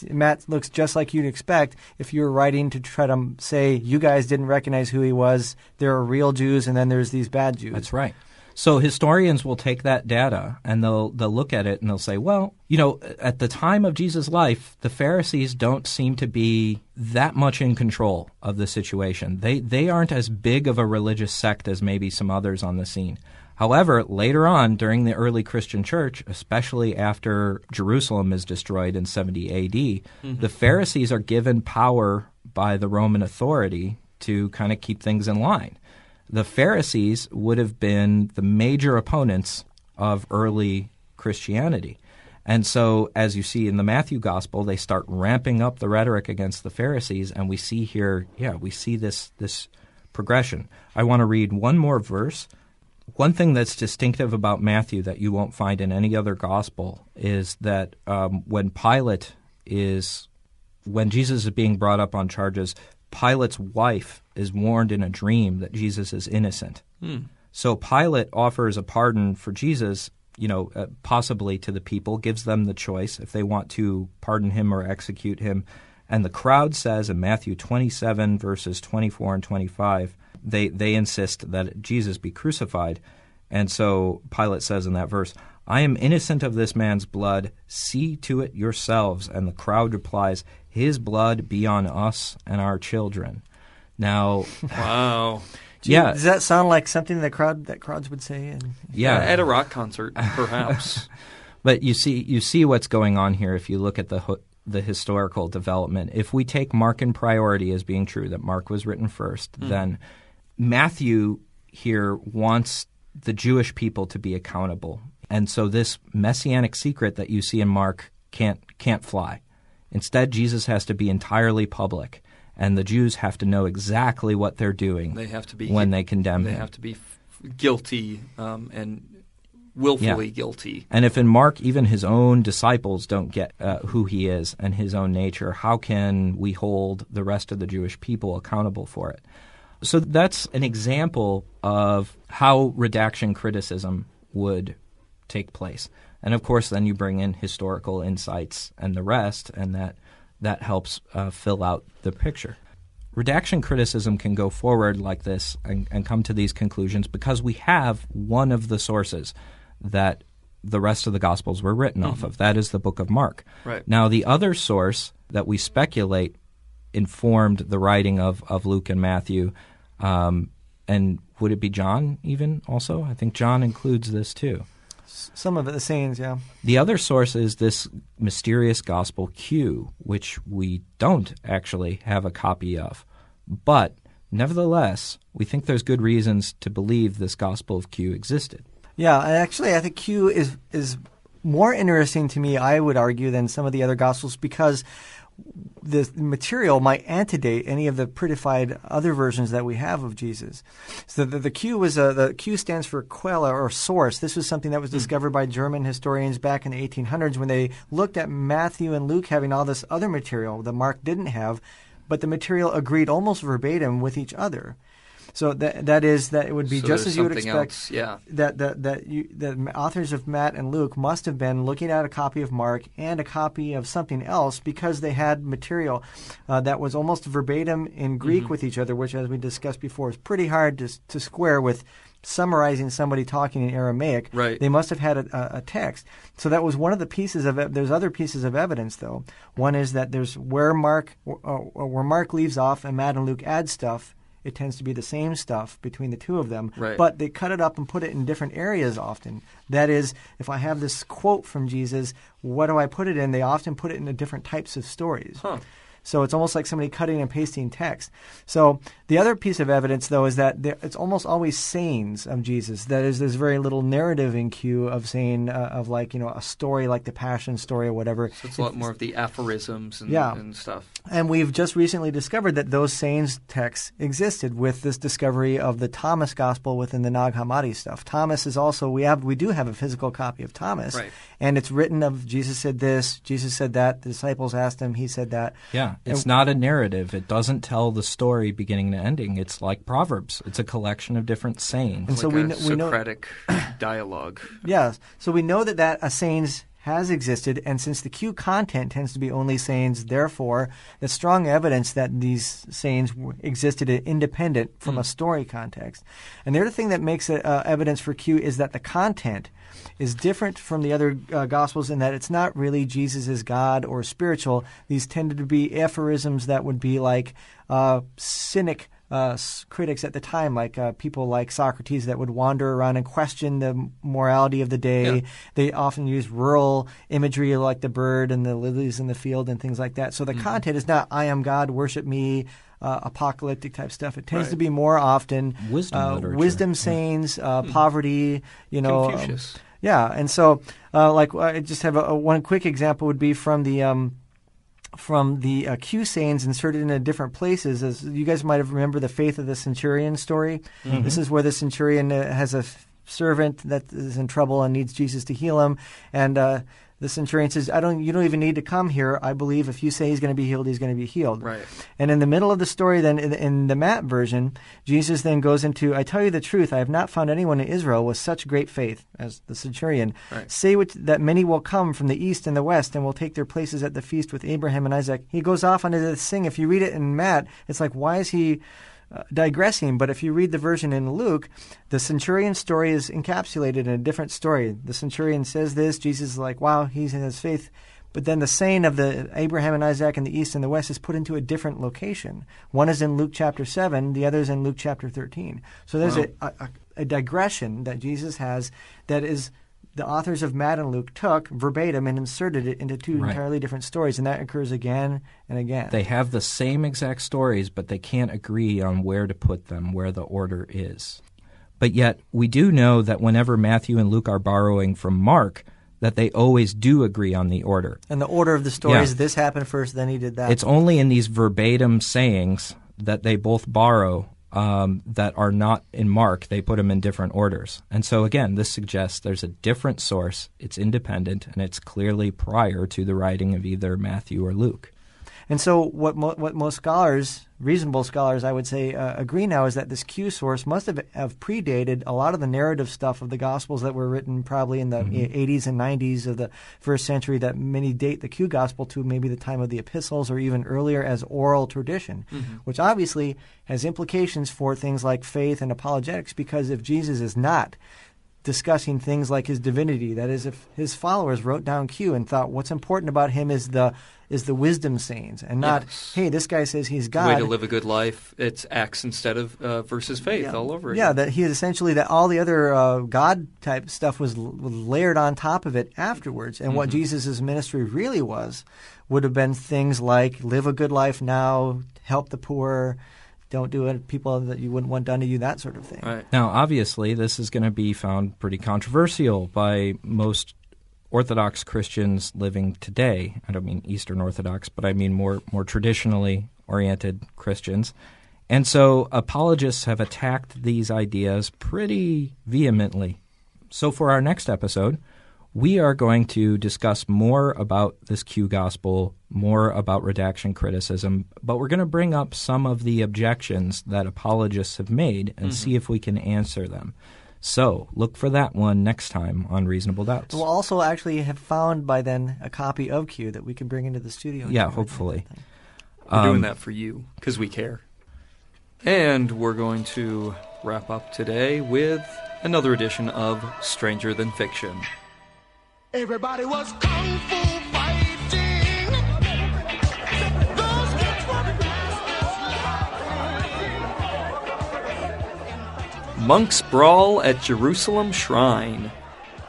Matt looks just like you'd expect if you were writing to try to say you guys didn't recognize who he was. There are real Jews, and then there's these bad Jews. That's right. So historians will take that data and they'll they'll look at it and they'll say, well, you know, at the time of Jesus' life, the Pharisees don't seem to be that much in control of the situation. They they aren't as big of a religious sect as maybe some others on the scene. However, later on during the early Christian church, especially after Jerusalem is destroyed in 70 AD, mm-hmm. the Pharisees are given power by the Roman authority to kind of keep things in line the Pharisees would have been the major opponents of early Christianity. And so, as you see in the Matthew Gospel, they start ramping up the rhetoric against the Pharisees, and we see here, yeah, we see this this progression. I want to read one more verse. One thing that's distinctive about Matthew that you won't find in any other gospel is that um, when Pilate is, when Jesus is being brought up on charges, Pilate's wife is warned in a dream that Jesus is innocent. So Pilate offers a pardon for Jesus, you know, uh, possibly to the people, gives them the choice if they want to pardon him or execute him. And the crowd says in Matthew 27, verses 24 and 25, they, they insist that Jesus be crucified. And so Pilate says in that verse, I am innocent of this man's blood. See to it yourselves. And the crowd replies, His blood be on us and our children. Now, Wow. yeah, Does that sound like something that crowd that crowds would say? And yeah. At a rock concert, perhaps. But you see, you see what's going on here if you look at the ho- the historical development. If we take Markan priority as being true, that Mark was written first, hmm. then Matthew here wants the Jewish people to be accountable, and so this messianic secret that you see in Mark can't can't fly. Instead, Jesus has to be entirely public, and the Jews have to know exactly what they're doing They have to be when they condemn they him. have to be f- guilty um, and willfully Yeah. guilty. And if in Mark even his own disciples don't get uh, who he is and his own nature, how can we hold the rest of the Jewish people accountable for it? So that's an example of how redaction criticism would take place. And of course, then you bring in historical insights and the rest, and that that helps uh, fill out the picture. Redaction criticism can go forward like this and, and come to these conclusions because we have one of the sources that the rest of the Gospels were written off of. That is the book of Mark. Right. Now, the other source that we speculate informed the writing of, of Luke and Matthew, um, and would it be John even also? I think John includes this too. Some of it, the sayings, yeah. The other source is this mysterious gospel Q, which we don't actually have a copy of. But nevertheless, we think there's good reasons to believe this gospel of Q existed. Yeah, actually, I think Q is is more interesting to me. I would argue than some of the other gospels because the material might antedate any of the prettified other versions that we have of Jesus. So the, the Q was a, the Q stands for Quelle or source. This was something that was hmm. discovered by German historians back in the 1800s when they looked at Matthew and Luke having all this other material that Mark didn't have, but the material agreed almost verbatim with each other. So that that is that it would be So just as you would expect else, yeah. that that that you, the authors of Matt and Luke must have been looking at a copy of Mark and a copy of something else because they had material uh, that was almost verbatim in Greek Mm-hmm. with each other, which, as we discussed before, is pretty hard to to square with summarizing somebody talking in Aramaic. Right. They must have had a, a, a text. So that was one of the pieces of. There's other pieces of evidence though. One is that there's where Mark uh, where Mark leaves off and Matt and Luke add stuff. It tends to be the same stuff between the two of them, Right. but they cut it up and put it in different areas often. That is, if I have this quote from Jesus, what do I put it in? They often put it in the different types of stories. Huh. So it's almost like somebody cutting and pasting text. So the other piece of evidence, though, is that there, it's almost always sayings of Jesus. That is, there's very little narrative in Q of saying uh, of like you know a story like the Passion story or whatever. So it's a lot more of the aphorisms and, Yeah. and stuff. And we've just recently discovered that those sayings texts existed with this discovery of the Thomas Gospel within the Nag Hammadi stuff. Thomas is also we have we do have a physical copy of Thomas, Right. and it's written of Jesus said this, Jesus said that. The disciples asked him, he said that. Yeah, it's And- not a narrative. It doesn't tell the story beginning to ending. It's like Proverbs. It's a collection of different sayings. And so we a kn- we know- Socratic dialogue. Yes. So we know that that a sayings has existed, and since the Q content tends to be only sayings, therefore, there's strong evidence that these sayings existed independent from a story context. And the other thing that makes it uh, evidence for Q is that the content is different from the other uh, gospels in that it's not really Jesus is God or spiritual. These tended to be aphorisms that would be like uh, cynic uh, critics at the time, like uh, people like Socrates, that would wander around and question the morality of the day. Yeah. They often use rural imagery like the bird and the lilies in the field and things like that. So the Mm-hmm. content is not "I am God, worship me." Uh, apocalyptic type stuff. It tends Right. to be more often Wisdom uh, wisdom Yeah. sayings, uh, poverty. You know, um, Confucius. yeah, and so uh, like I just have a, a one quick example would be from the um, from the uh, Q sayings inserted into different places. As you guys might have remember the faith of the centurion story. This is where the centurion uh, has a f- servant that is in trouble and needs Jesus to heal him, and uh, the centurion says, "I don't. You don't even need to come here. I believe if you say he's going to be healed, he's going to be healed." Right. And in the middle of the story, then in, in the Matt version, Jesus then goes into, "I tell you the truth, I have not found anyone in Israel with such great faith as the centurion. Right. Say what, that many will come from the east and the west, and will take their places at the feast with Abraham and Isaac." He goes off onto this thing. If you read it in Matt, it's like, why is he? Uh, digressing, but if you read the version in Luke, the centurion story is encapsulated in a different story. The centurion says this, Jesus is like, wow, he's in his faith. But then the saying of the Abraham and Isaac in the east and the west is put into a different location. One is in Luke chapter 7, the other is in Luke chapter 13. So there's Wow. a, a, a digression that Jesus has that is the authors of Matt and Luke took verbatim and inserted it into two Right. entirely different stories, and that occurs again and again. They have the same exact stories, but they can't agree on where to put them, where the order is. But yet, we do know that whenever Matthew and Luke are borrowing from Mark, that they always do agree on the order. and the order of the stories, Yeah. this happened first, then he did that. It's only in these verbatim sayings that they both borrow um, that are not in Mark. They put them in different orders. And so, again, this suggests there's a different source, it's independent, and it's clearly prior to the writing of either Matthew or Luke. And so, what mo- what most scholars, reasonable scholars, I would say, uh, agree now is that this Q source must have, have predated a lot of the narrative stuff of the Gospels that were written probably in the Mm-hmm. 80s and 90s of the first century. That many date the Q Gospel to maybe the time of the epistles or even earlier as oral tradition, which obviously has implications for things like faith and apologetics. Because if Jesus is not discussing things like his divinity. That is, if his followers wrote down Q and thought what's important about him is the is the wisdom sayings, and not Yes. hey, this guy says he's God. Way God. to live a good life. It's acts instead of uh, versus faith yeah. all over again. Yeah, that he is essentially that all the other uh, God type stuff was, l- was layered on top of it afterwards, and Mm-hmm. what Jesus' ministry really was would have been things like live a good life now, help the poor, don't do it people that you wouldn't want done to you, that sort of thing. Right. Now, obviously, this is going to be found pretty controversial by most Orthodox Christians living today. I don't mean Eastern Orthodox, but I mean more more traditionally oriented Christians. And so apologists have attacked these ideas pretty vehemently. So for our next episode, we are going to discuss more about this Q gospel, more about redaction criticism, but we're going to bring up some of the objections that apologists have made and mm-hmm. see if we can answer them. So look for that one next time on Reasonable Doubts. We'll also actually have found by then a copy of Q that we can bring into the studio. Yeah, share with you. hopefully. We're doing Um, that for you because we care. And we're going to wrap up today with another edition of Stranger Than Fiction. Everybody was kung fu Monks Brawl at Jerusalem Shrine.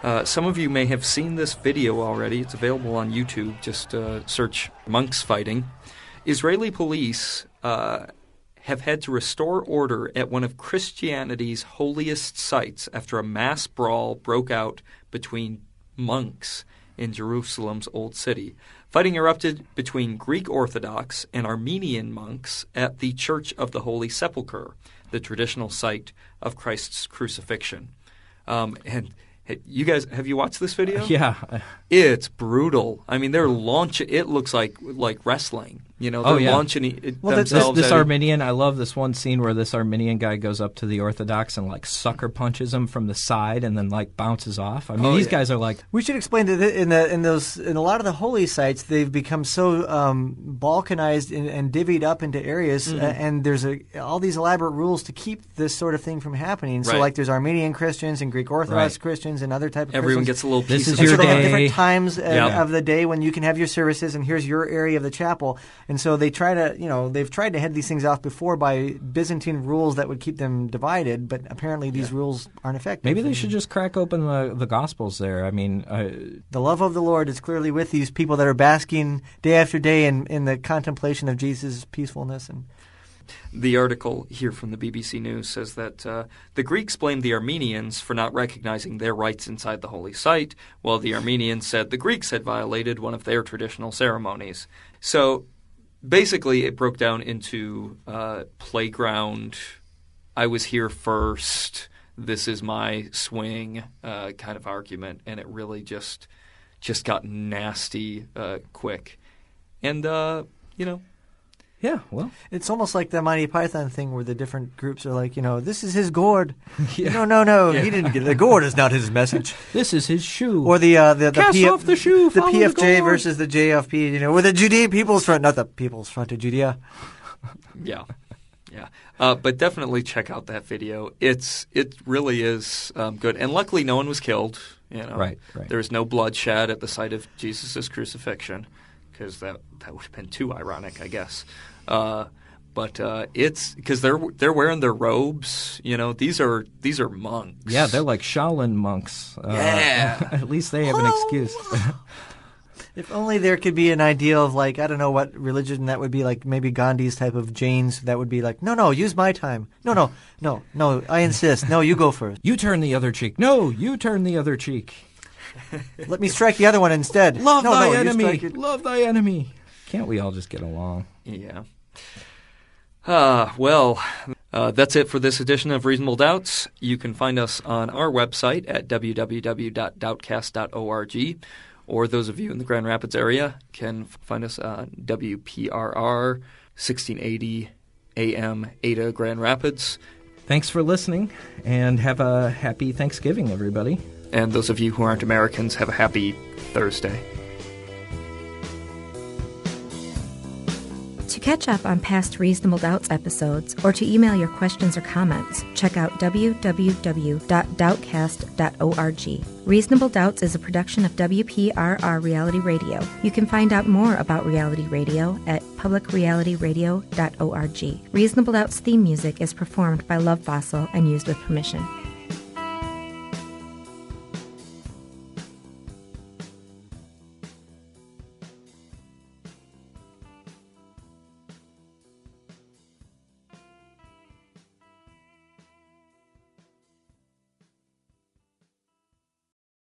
Uh, some of you may have seen this video already. It's available on YouTube. Just uh, search monks fighting. Israeli police uh, have had to restore order at one of Christianity's holiest sites after a mass brawl broke out between monks in Jerusalem's old city. Fighting erupted between Greek Orthodox and Armenian monks at the Church of the Holy Sepulchre, the traditional site of Christ's crucifixion. Um, and you guys, have you watched this video? Yeah. It's brutal. I mean, they're launching. It looks like like wrestling. You know, they're Oh, yeah. launching it Well, that's- This, themselves. this at. Armenian, I love this one scene where this Armenian guy goes up to the Orthodox and like sucker punches him from the side and then like bounces off. I mean, Oh, these yeah. guys are like We should explain that in the in those in a lot of the holy sites, they've become so um, balkanized and, and divvied up into areas, Mm-hmm. uh, and there's a, all these elaborate rules to keep this sort of thing from happening. So, Right. like, there's Armenian Christians and Greek Orthodox Right. Christians and other type of Everyone Christians. gets a little This piece is of and your so they have day. different times uh, Yeah. of the day when you can have your services, and here's your area of the chapel. And so they try to, you know, they've tried to head these things off before by Byzantine rules that would keep them divided, but apparently these rules aren't effective. maybe they And should just crack open the, the Gospels there. I mean, uh, The love of the Lord is clearly with these people that are basking day after day in, in the contemplation of Jesus' peacefulness. And The article here from the BBC News says that uh, the Greeks blamed the Armenians for not recognizing their rights inside the holy site, while the Armenians said the Greeks had violated one of their traditional ceremonies. So basically, it broke down into uh, playground. I was here first. This is my swing uh, kind of argument, and it really just just got nasty uh, quick. And uh, you know, Yeah, well, It's almost like the Monty Python thing where the different groups are like, you know, this is his gourd. Yeah. No, no, no, he didn't get it. The gourd is not his message. this is his shoe. Or the uh, the the, Cast off the shoe, the follow the PFJ versus the JFP. You know, or the Judean People's Front, not the People's Front of Judea. Yeah, yeah. Uh, but definitely check out that video. It's it really is um, good, and luckily no one was killed. You know, Right, right. There was no bloodshed at the site of Jesus' crucifixion, because that that would have been too ironic, I guess. Uh, but uh, it's because they're they're wearing their robes. You know, these are these are monks. yeah, they're like Shaolin monks. Uh, Yeah. at least they have an excuse. If only there could be an ideal of like I don't know what religion that would be like maybe Gandhi's type of Jains that would be like no no use my time no no no no I insist no you go first you turn the other cheek. No, you turn the other cheek. let me strike the other one instead Love no, thy no, enemy. strike. Love thy enemy. Can't we all just get along? Yeah. Ah, well, uh, that's it for this edition of Reasonable Doubts. You can find us on our website at www.doubtcast.org, or those of you in the Grand Rapids area can find us on WPRR 1680 AM Ada Grand Rapids. Thanks for listening, and have a happy Thanksgiving, everybody. And those of you who aren't Americans, have a happy Thursday. To catch up on past Reasonable Doubts episodes or to email your questions or comments, check out www.doubtcast.org. Reasonable Doubts is a production of WPRR Reality Radio. You can find out more about reality radio at publicrealityradio.org. Reasonable Doubts theme music is performed by Love Fossil and used with permission.